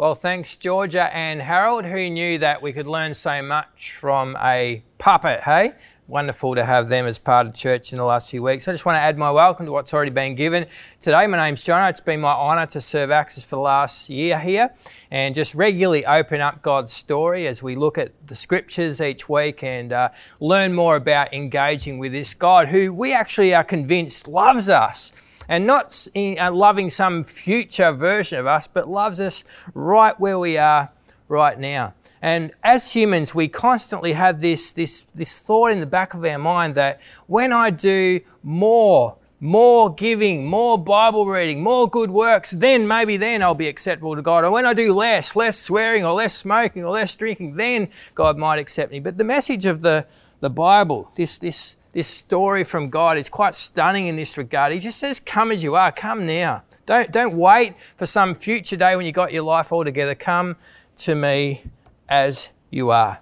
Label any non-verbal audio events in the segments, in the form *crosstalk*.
Well, thanks, Georgia and Harold, who knew that we could learn so much from a puppet, hey? Wonderful to have them as part of church in the last few weeks. I just want to add my welcome to what's already been given. Today, my name's John. It's been my honour to serve Access for the last year here and just regularly open up God's story as we look at the scriptures each week and uh, learn more about engaging with this God who we actually are convinced loves us and not uh, loving some future version of us, but loves us right where we are right now. And as humans, we constantly have this, this, this thought in the back of our mind that when I do more, more giving, more Bible reading, more good works, then maybe then I'll be acceptable to God. Or when I do less, less swearing or less smoking or less drinking, then God might accept me. But the message of the, the Bible, this, this this story from God is quite stunning in this regard. He just says, Come as you are, come now. Don't, don't wait for some future day when you got your life all together. Come to me as you are.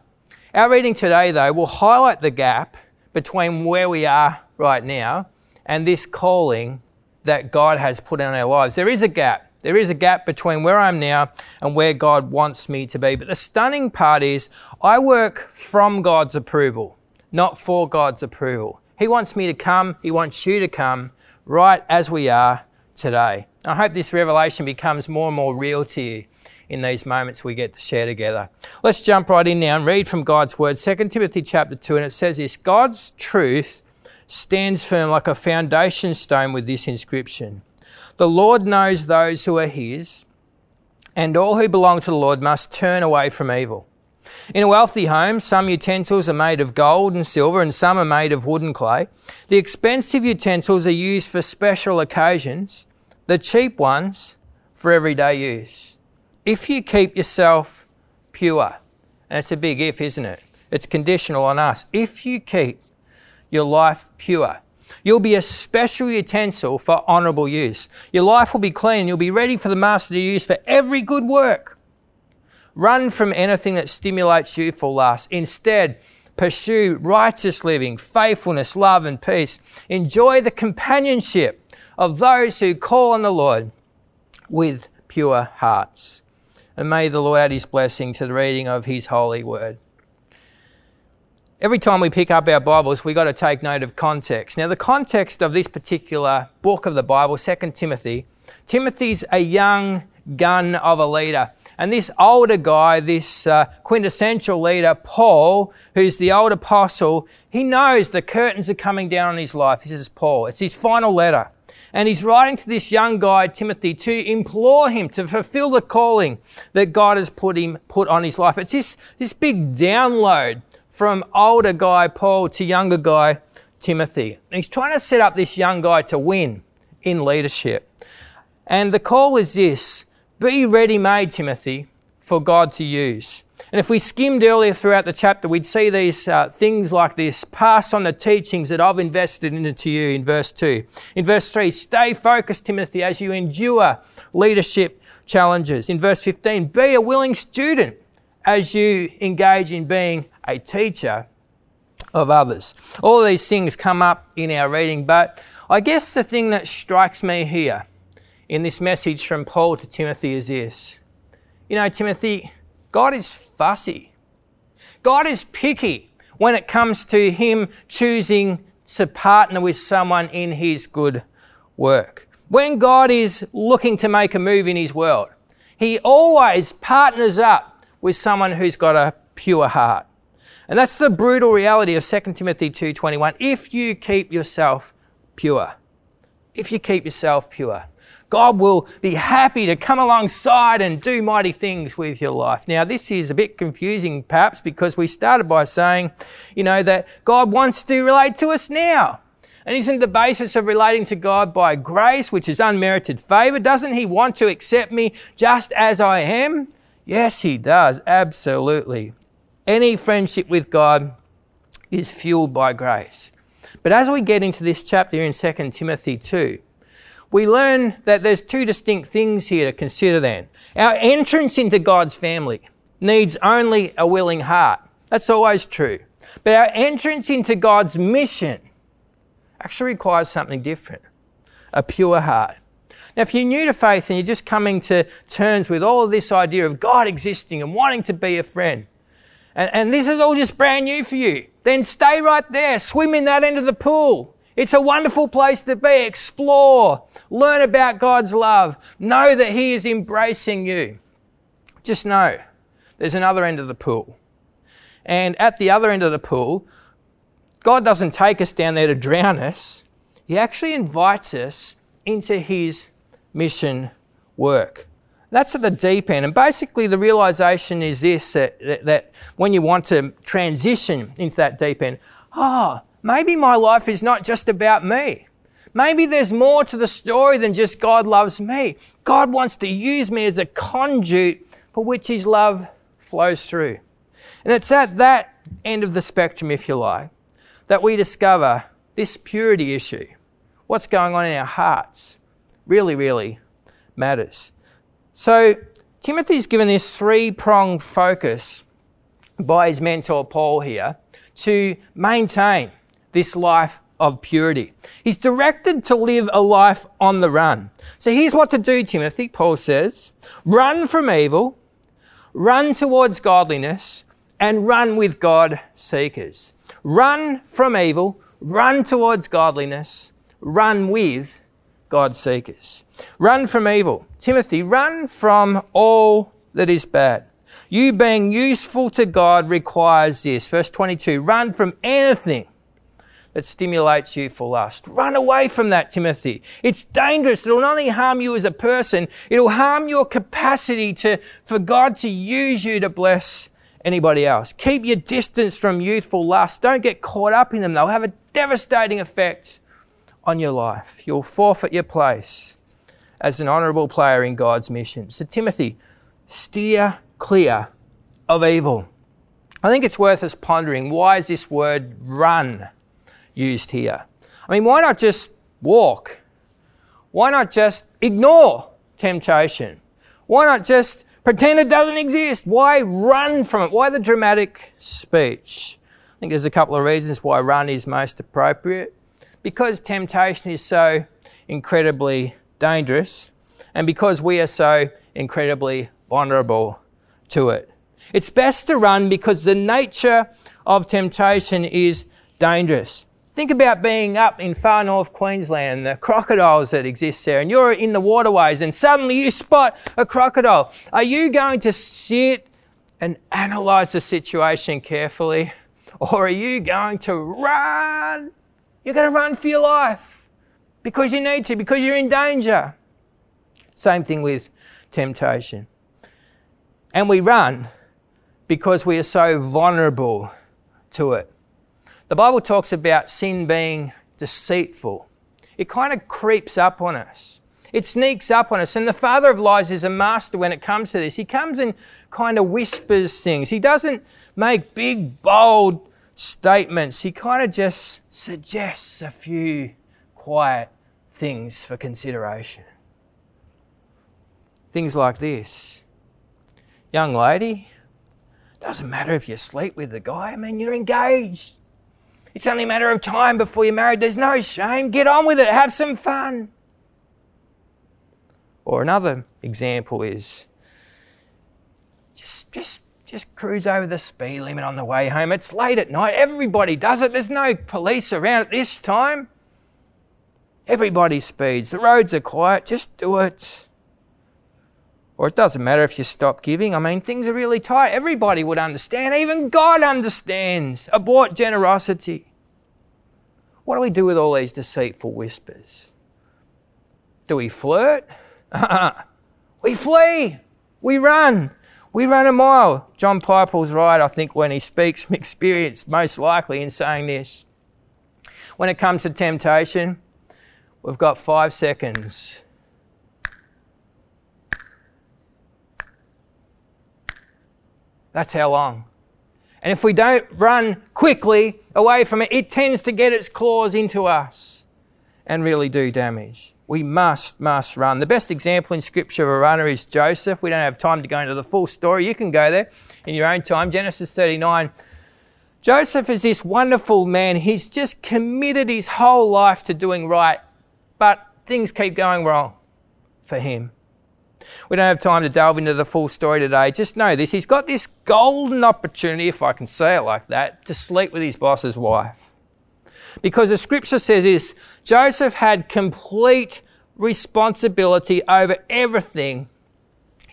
Our reading today, though, will highlight the gap between where we are right now and this calling that God has put in our lives. There is a gap. There is a gap between where I am now and where God wants me to be. But the stunning part is, I work from God's approval not for God's approval. He wants me to come, He wants you to come right as we are today. I hope this revelation becomes more and more real to you in these moments we get to share together. Let's jump right in now and read from God's word, 2 Timothy chapter 2, and it says this God's truth stands firm like a foundation stone with this inscription The Lord knows those who are His, and all who belong to the Lord must turn away from evil. In a wealthy home, some utensils are made of gold and silver and some are made of wood and clay. The expensive utensils are used for special occasions, the cheap ones for everyday use. If you keep yourself pure, and it's a big if, isn't it? It's conditional on us. If you keep your life pure, You'll be a special utensil for honourable use. Your life will be clean. And you'll be ready for the Master to use for every good work. Run from anything that stimulates you for lust. Instead, pursue righteous living, faithfulness, love, and peace. Enjoy the companionship of those who call on the Lord with pure hearts. And may the Lord add his blessing to the reading of his holy word. Every time we pick up our Bibles, we've got to take note of context. Now, the context of this particular book of the Bible, 2 Timothy, Timothy's a young gun of a leader. And this older guy, this uh, quintessential leader, Paul, who's the old apostle, he knows the curtains are coming down on his life. This is Paul. It's his final letter. And he's writing to this young guy, Timothy, to implore him to fulfill the calling that God has put him, put on his life. It's this, this big download from older guy, Paul, to younger guy, Timothy. And he's trying to set up this young guy to win in leadership. And the call is this be ready made, Timothy, for God to use. And if we skimmed earlier throughout the chapter, we'd see these uh, things like this pass on the teachings that I've invested into you in verse 2. In verse 3, stay focused, Timothy, as you endure leadership challenges. In verse 15, be a willing student as you engage in being a teacher of others. All of these things come up in our reading, but I guess the thing that strikes me here in this message from Paul to Timothy is this. You know, Timothy, God is fussy. God is picky when it comes to Him choosing to partner with someone in His good work. When God is looking to make a move in His world, He always partners up with someone who's got a pure heart. And that's the brutal reality of 2 Timothy 2:21. If you keep yourself pure, if you keep yourself pure, God will be happy to come alongside and do mighty things with your life. Now, this is a bit confusing perhaps because we started by saying, you know, that God wants to relate to us now. And isn't the basis of relating to God by grace, which is unmerited favor? Doesn't He want to accept me just as I am? Yes, He does, absolutely. Any friendship with God is fueled by grace. But as we get into this chapter in 2 Timothy 2, we learn that there's two distinct things here to consider then. Our entrance into God's family needs only a willing heart. That's always true. But our entrance into God's mission actually requires something different a pure heart. Now, if you're new to faith and you're just coming to terms with all of this idea of God existing and wanting to be a friend, and, and this is all just brand new for you, then stay right there. Swim in that end of the pool. It's a wonderful place to be. Explore, learn about God's love, know that He is embracing you. Just know there's another end of the pool. And at the other end of the pool, God doesn't take us down there to drown us, He actually invites us into His mission work. That's at the deep end. And basically, the realization is this that, that, that when you want to transition into that deep end, ah, oh, maybe my life is not just about me. Maybe there's more to the story than just God loves me. God wants to use me as a conduit for which His love flows through. And it's at that end of the spectrum, if you like, that we discover this purity issue. What's going on in our hearts really, really matters. So, Timothy's given this three pronged focus by his mentor Paul here to maintain this life of purity. He's directed to live a life on the run. So here's what to do, Timothy, Paul says run from evil, run towards godliness, and run with God seekers. Run from evil, run towards godliness, run with God seekers. Run from evil. Timothy, run from all that is bad. You being useful to God requires this. Verse 22 run from anything that stimulates you for lust. Run away from that, Timothy. It's dangerous. It'll not only harm you as a person, it'll harm your capacity to, for God to use you to bless anybody else. Keep your distance from youthful lust. Don't get caught up in them. They'll have a devastating effect on your life. You'll forfeit your place as an honourable player in God's mission. So, Timothy, steer clear of evil. I think it's worth us pondering why is this word run used here? I mean, why not just walk? Why not just ignore temptation? Why not just Pretend it doesn't exist. Why run from it? Why the dramatic speech? I think there's a couple of reasons why run is most appropriate. Because temptation is so incredibly dangerous, and because we are so incredibly vulnerable to it. It's best to run because the nature of temptation is dangerous. Think about being up in far north Queensland, the crocodiles that exist there, and you're in the waterways and suddenly you spot a crocodile. Are you going to sit and analyze the situation carefully? Or are you going to run? You're going to run for your life because you need to, because you're in danger. Same thing with temptation. And we run because we are so vulnerable to it. The Bible talks about sin being deceitful. It kind of creeps up on us. It sneaks up on us. And the father of lies is a master when it comes to this. He comes and kind of whispers things. He doesn't make big, bold statements. He kind of just suggests a few quiet things for consideration. Things like this Young lady, doesn't matter if you sleep with the guy, I mean, you're engaged. It's only a matter of time before you're married. There's no shame. Get on with it. Have some fun. Or another example is just, just, just cruise over the speed limit on the way home. It's late at night. Everybody does it. There's no police around at this time. Everybody speeds. The roads are quiet. Just do it. Or it doesn't matter if you stop giving. I mean, things are really tight. Everybody would understand. Even God understands. Abort generosity. What do we do with all these deceitful whispers? Do we flirt? *laughs* we flee. We run. We run a mile. John Piper's right, I think, when he speaks from *laughs* experience, most likely in saying this. When it comes to temptation, we've got five seconds. That's how long. And if we don't run quickly away from it, it tends to get its claws into us and really do damage. We must, must run. The best example in Scripture of a runner is Joseph. We don't have time to go into the full story. You can go there in your own time. Genesis 39. Joseph is this wonderful man. He's just committed his whole life to doing right, but things keep going wrong. for him. We don't have time to delve into the full story today. Just know this he's got this golden opportunity, if I can say it like that, to sleep with his boss's wife. Because the scripture says this Joseph had complete responsibility over everything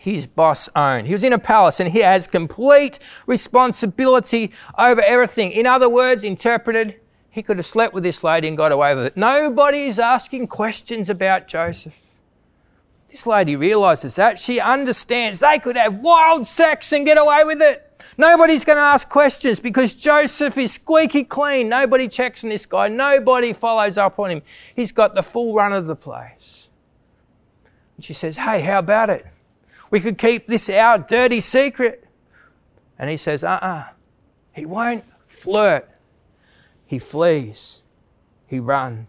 his boss owned. He was in a palace and he has complete responsibility over everything. In other words, interpreted, he could have slept with this lady and got away with it. Nobody is asking questions about Joseph. This lady realizes that. She understands they could have wild sex and get away with it. Nobody's going to ask questions because Joseph is squeaky clean. Nobody checks on this guy. Nobody follows up on him. He's got the full run of the place. And she says, Hey, how about it? We could keep this our dirty secret. And he says, Uh uh-uh. uh He won't flirt. He flees. He runs.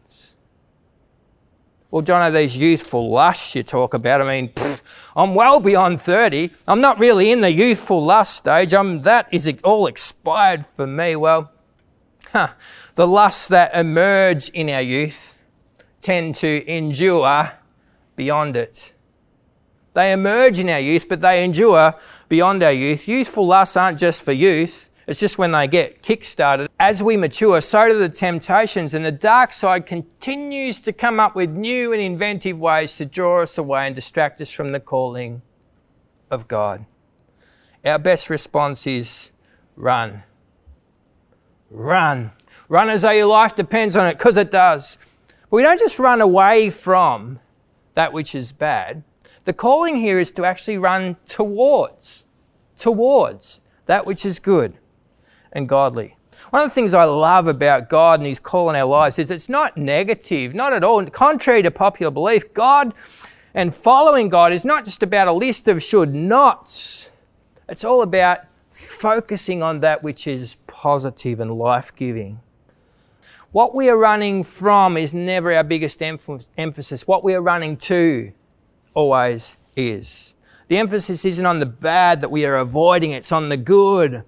Well, John, these youthful lusts you talk about, I mean, I'm well beyond 30. I'm not really in the youthful lust stage. I'm, that is all expired for me. Well, huh, the lusts that emerge in our youth tend to endure beyond it. They emerge in our youth, but they endure beyond our youth. Youthful lusts aren't just for youth, it's just when they get kick-started. As we mature, so do the temptations, and the dark side continues to come up with new and inventive ways to draw us away and distract us from the calling of God. Our best response is run. Run. Run as though your life depends on it, because it does. But we don't just run away from that which is bad. The calling here is to actually run towards, towards that which is good and godly. One of the things I love about God and His call in our lives is it's not negative, not at all. Contrary to popular belief, God and following God is not just about a list of should nots. It's all about focusing on that which is positive and life giving. What we are running from is never our biggest emphasis. What we are running to always is. The emphasis isn't on the bad that we are avoiding, it's on the good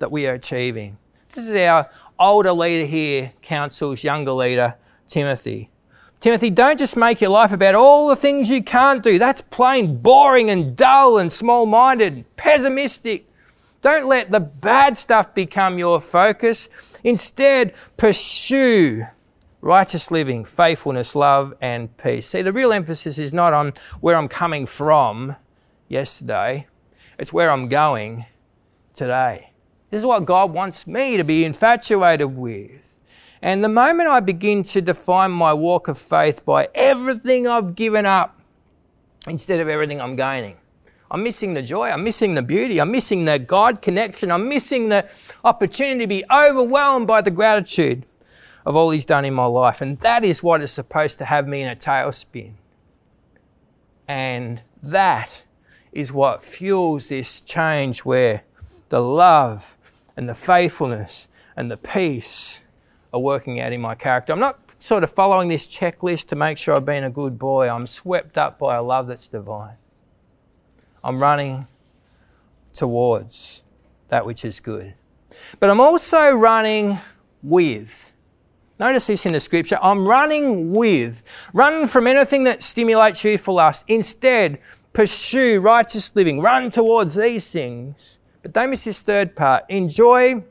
that we are achieving. This is our older leader here, counsels younger leader, Timothy. Timothy, don't just make your life about all the things you can't do. That's plain boring and dull and small minded, pessimistic. Don't let the bad stuff become your focus. Instead, pursue righteous living, faithfulness, love, and peace. See, the real emphasis is not on where I'm coming from yesterday, it's where I'm going today. This is what God wants me to be infatuated with. And the moment I begin to define my walk of faith by everything I've given up instead of everything I'm gaining, I'm missing the joy, I'm missing the beauty, I'm missing the God connection, I'm missing the opportunity to be overwhelmed by the gratitude of all He's done in my life. And that is what is supposed to have me in a tailspin. And that is what fuels this change where the love and the faithfulness and the peace are working out in my character. I'm not sort of following this checklist to make sure I've been a good boy. I'm swept up by a love that's divine. I'm running towards that which is good. But I'm also running with Notice this in the scripture. I'm running with. Run from anything that stimulates you for lust. Instead, pursue righteous living. Run towards these things. But don't miss this third part. Enjoy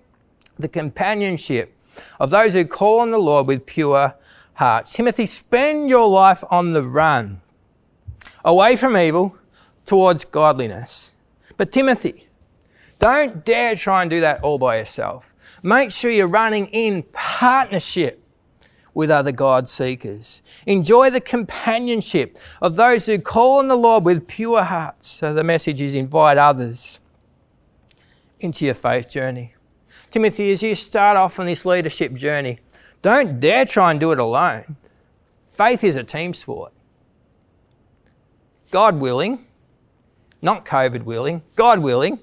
the companionship of those who call on the Lord with pure hearts. Timothy, spend your life on the run, away from evil towards godliness. But Timothy, don't dare try and do that all by yourself. Make sure you're running in partnership with other God seekers. Enjoy the companionship of those who call on the Lord with pure hearts. So the message is invite others into your faith journey. Timothy, as you start off on this leadership journey, don't dare try and do it alone. Faith is a team sport. God willing, not COVID willing, God willing,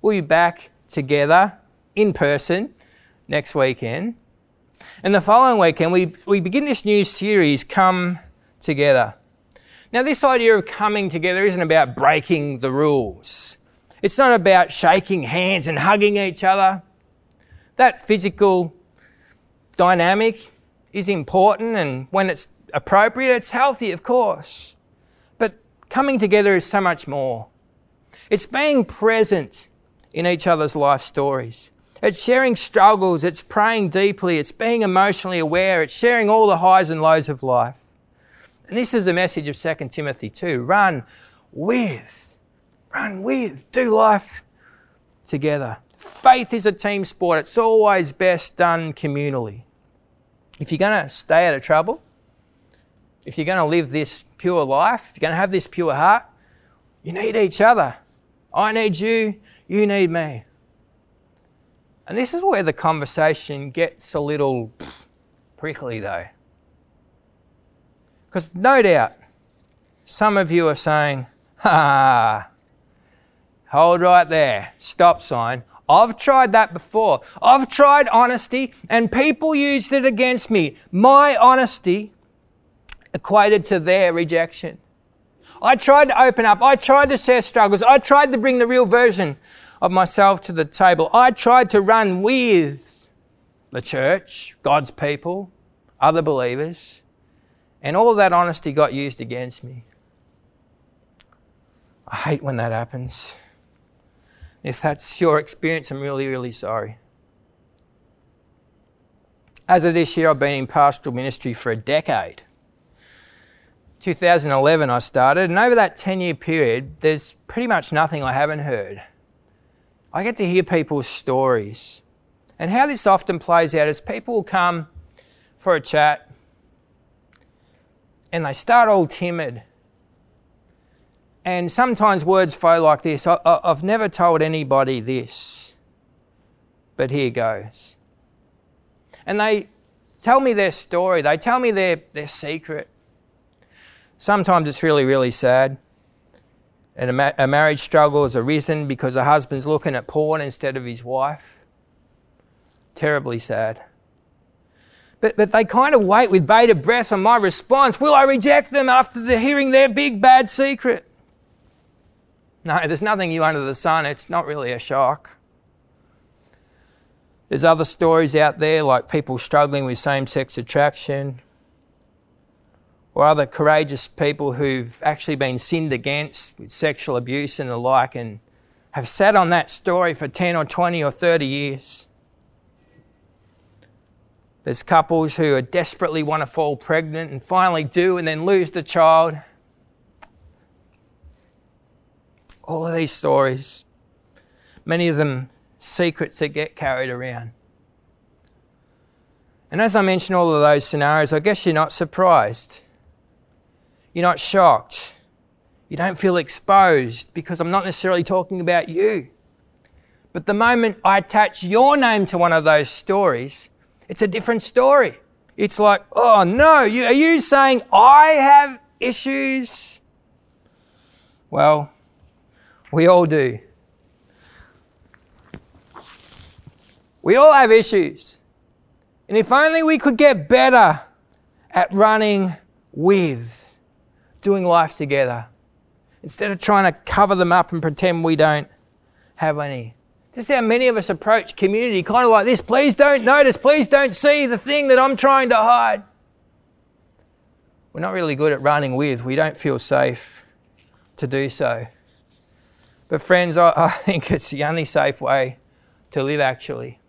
we'll be back together in person next weekend. And the following weekend, we, we begin this new series, Come Together. Now, this idea of coming together isn't about breaking the rules. It's not about shaking hands and hugging each other. That physical dynamic is important, and when it's appropriate, it's healthy, of course. But Coming together is so much more. It's being present in each other's life stories. It's sharing struggles, it's praying deeply, it's being emotionally aware, it's sharing all the highs and lows of life. And this is the message of 2 Timothy 2 run with, run with, do life together. Faith is a team sport, it's always best done communally. If you're going to stay out of trouble, if you're going to live this pure life, if you're going to have this pure heart, you need each other. I need you, you need me. And this is where the conversation gets a little prickly, though. Because no doubt, some of you are saying, ha, hold right there, stop sign. I've tried that before. I've tried honesty and people used it against me. My honesty equated to their rejection. I tried to open up. I tried to share struggles. I tried to bring the real version of myself to the table. I tried to run with the church, God's people, other believers, and all that honesty got used against me. I hate when that happens. If that's your experience, I'm really, really sorry. As of this year, I've been in pastoral ministry for a decade. 2011 I started, and over that 10 year period, there's pretty much nothing I haven't heard. I get to hear people's stories. And how this often plays out is people will come for a chat and they start all timid. And sometimes words flow like this I, have never told anybody this, but here goes. And they tell me their story, they tell me their, their secret. Sometimes it's really, really sad. And a, ma- a marriage struggle has arisen because a husband's looking at porn instead of his wife. Terribly sad. But, but they kind of wait with bated breath on my response. Will I reject them after the hearing their big bad secret? No, there's nothing new under the sun. It's not really a shock. There's other stories out there like people struggling with same sex attraction, or other courageous people who've actually been sinned against with sexual abuse and the like and have sat on that story for 10 or 20 or 30 years. There's couples who desperately want to fall pregnant and finally do and then lose the child. All of these stories, many of them secrets that get carried around. And as I mentioned all of those scenarios, I guess you're not surprised. You're not shocked. You don't feel exposed because I'm not necessarily talking about you. But the moment I attach your name to one of those stories, it's a different story. It's like, oh no, are you saying I have issues? Well, we all do. We all have issues. And if only we could get better at running with doing life together instead of trying to cover them up and pretend we don't have any. Is how many of us approach community, kind of like this. Please don't notice, please don't see the thing that I'm trying to hide. We're not really good at running with, we don't feel safe to do so. But, friends, I, I *laughs* think it's the only safe way to live actually.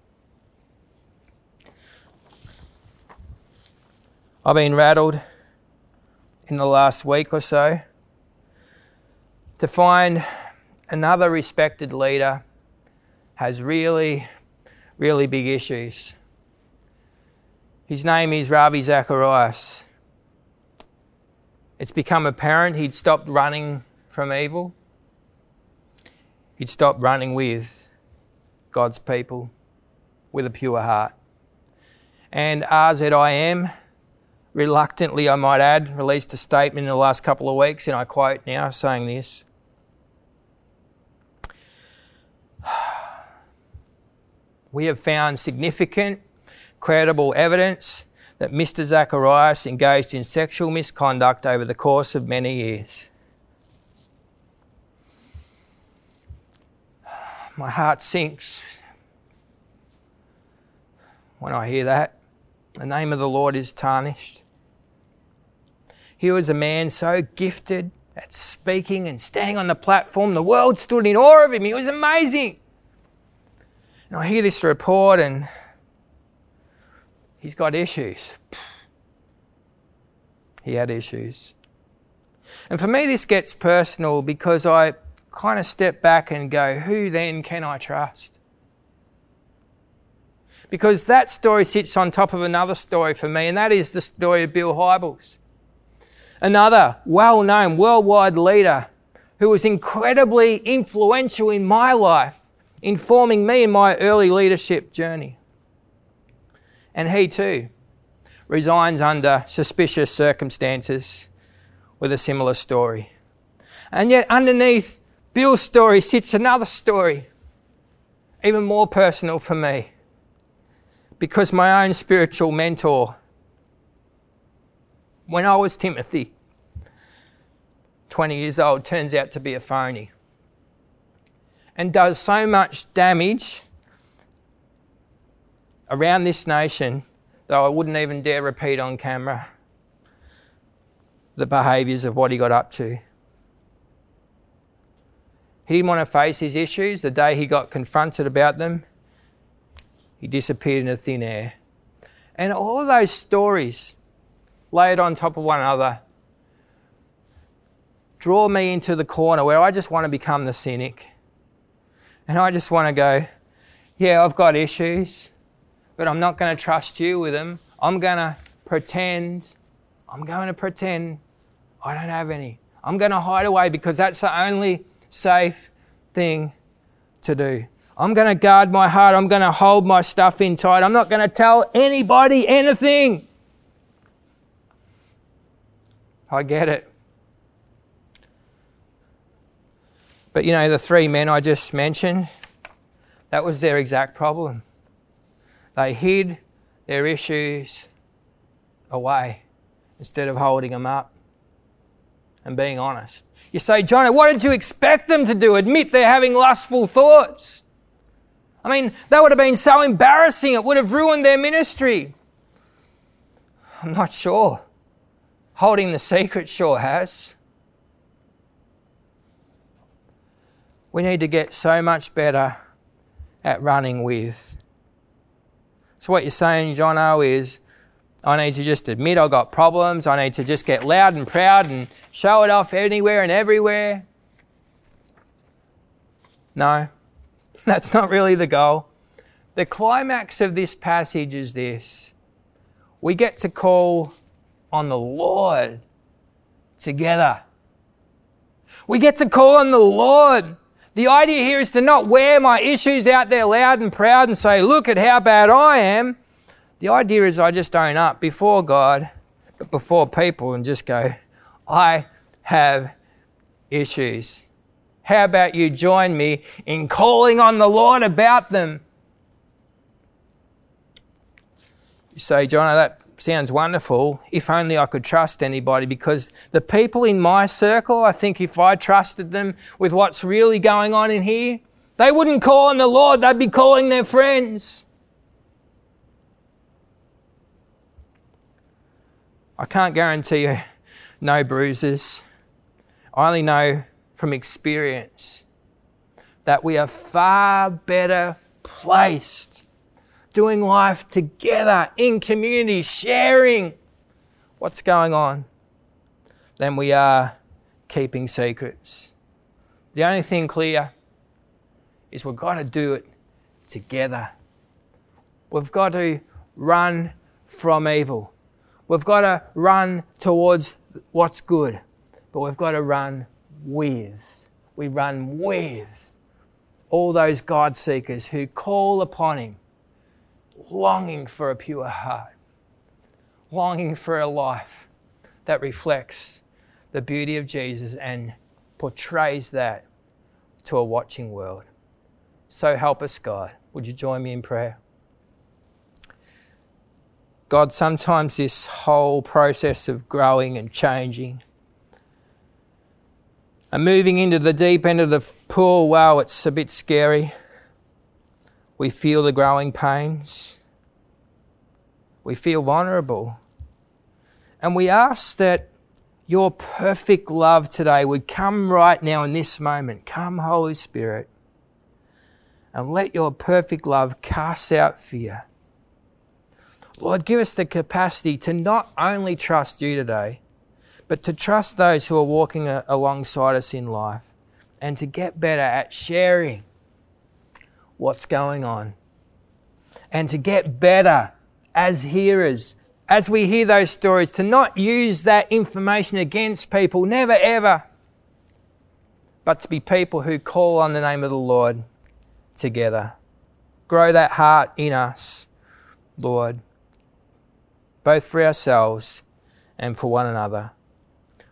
I've been rattled in the last week or so to find another respected leader has really, really big issues. His name is Ravi Zacharias. It's become apparent he'd stopped running from evil. He'd stopped running with God's people with a pure heart. And RZIM reluctantly, I might add, released a statement in the last couple of weeks, and I quote now saying this *sighs* We have found significant, credible evidence that Mr. Zacharias engaged in sexual misconduct over the course of many years. My heart sinks when I hear that. The name of the Lord is tarnished. He was a man so gifted at speaking and standing on the platform. The world stood in awe of him. He was amazing. And I hear this report, and he's got issues. He had issues. And for me, this gets personal because I kind of step back and go, who then can I trust? Because that story sits on top of another story for me, and that is the story of Bill Hybels. Another well known worldwide leader who was incredibly influential in my life, informing me in my early leadership journey. And he too resigns under suspicious circumstances with a similar story. And yet, underneath Bill's story sits another story, even more personal for me, because my own spiritual mentor, when I was Timothy, 20 years old, turns out to be a phony and does so much damage around this nation that I wouldn't even dare repeat on camera the behaviours of what he got up to. He didn't want to face his issues. The day he got confronted about them, he disappeared into thin air. And all of those stories layered on top of one another draw me into the corner where I just want to become the cynic. And I just want to go, yeah, I've got issues, but I'm not going to trust you with them. I'm going to pretend, I'm going to pretend I don't have any. I'm going to hide away because that's the only safe thing to do. I'm going to guard my heart. I'm going to hold my stuff in tight. I'm not going to tell anybody anything. I get it. But you know, the three men I just mentioned, that was their exact problem. They hid their issues away instead of holding them up and being honest. You say, Johnny, what did you expect them to do? Admit they're having lustful thoughts. I mean, that would have been so embarrassing, it would have ruined their ministry. I'm not sure. Holding the secret sure has. We need to get so much better at running with. So, what you're saying, Jono, is I need to just admit I've got problems. I need to just get loud and proud and show it off anywhere and everywhere. No, *laughs* that's not really the goal. The climax of this passage is this we get to call on the Lord together. We get to call on the Lord. The idea here is to not wear my issues out there loud and proud and say, Look at how bad I am. The idea is I just own up before God, but before people, and just go, I have issues. How about you join me in calling on the Lord about them? You say, John, that sounds wonderful. If only I could trust anybody, because the people in my circle, I think if I trusted them with what's really going on in here, they wouldn't call on the Lord, they'd be calling their friends. I can't guarantee you no bruises. I only know from experience that we are far better placed doing life together in community, sharing what's going on, than we are keeping secrets. The only thing clear is we've got to do it together. We've got to run from evil. We've got to run towards what's good, but we've got to run with. We run with all those God seekers who call upon Him, longing for a pure heart, longing for a life that reflects the beauty of Jesus and portrays that to a watching world. So help us, God. Would you join me in prayer? God, sometimes this whole process of growing and changing and moving into the deep end of the pool, wow, it's a bit scary. We feel the growing pains. We feel vulnerable. And we ask that your perfect love today would come right now in this moment. Come, Holy Spirit, and let your perfect love cast out fear. Lord, give us the capacity to not only trust you today, but to trust those who are walking alongside us in life and to get better at sharing what's going on and to get better as hearers as we hear those stories to not use that information against people, never ever, but to be people who call on the name of the Lord together. Grow that heart in us, Lord, both for ourselves and for one another.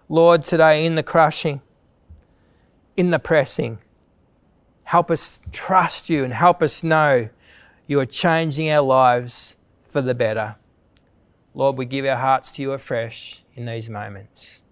Lord, today in the crushing, in the pressing, help us trust you and help us know you are changing our lives for the better. Lord, we give our hearts to you afresh in these moments.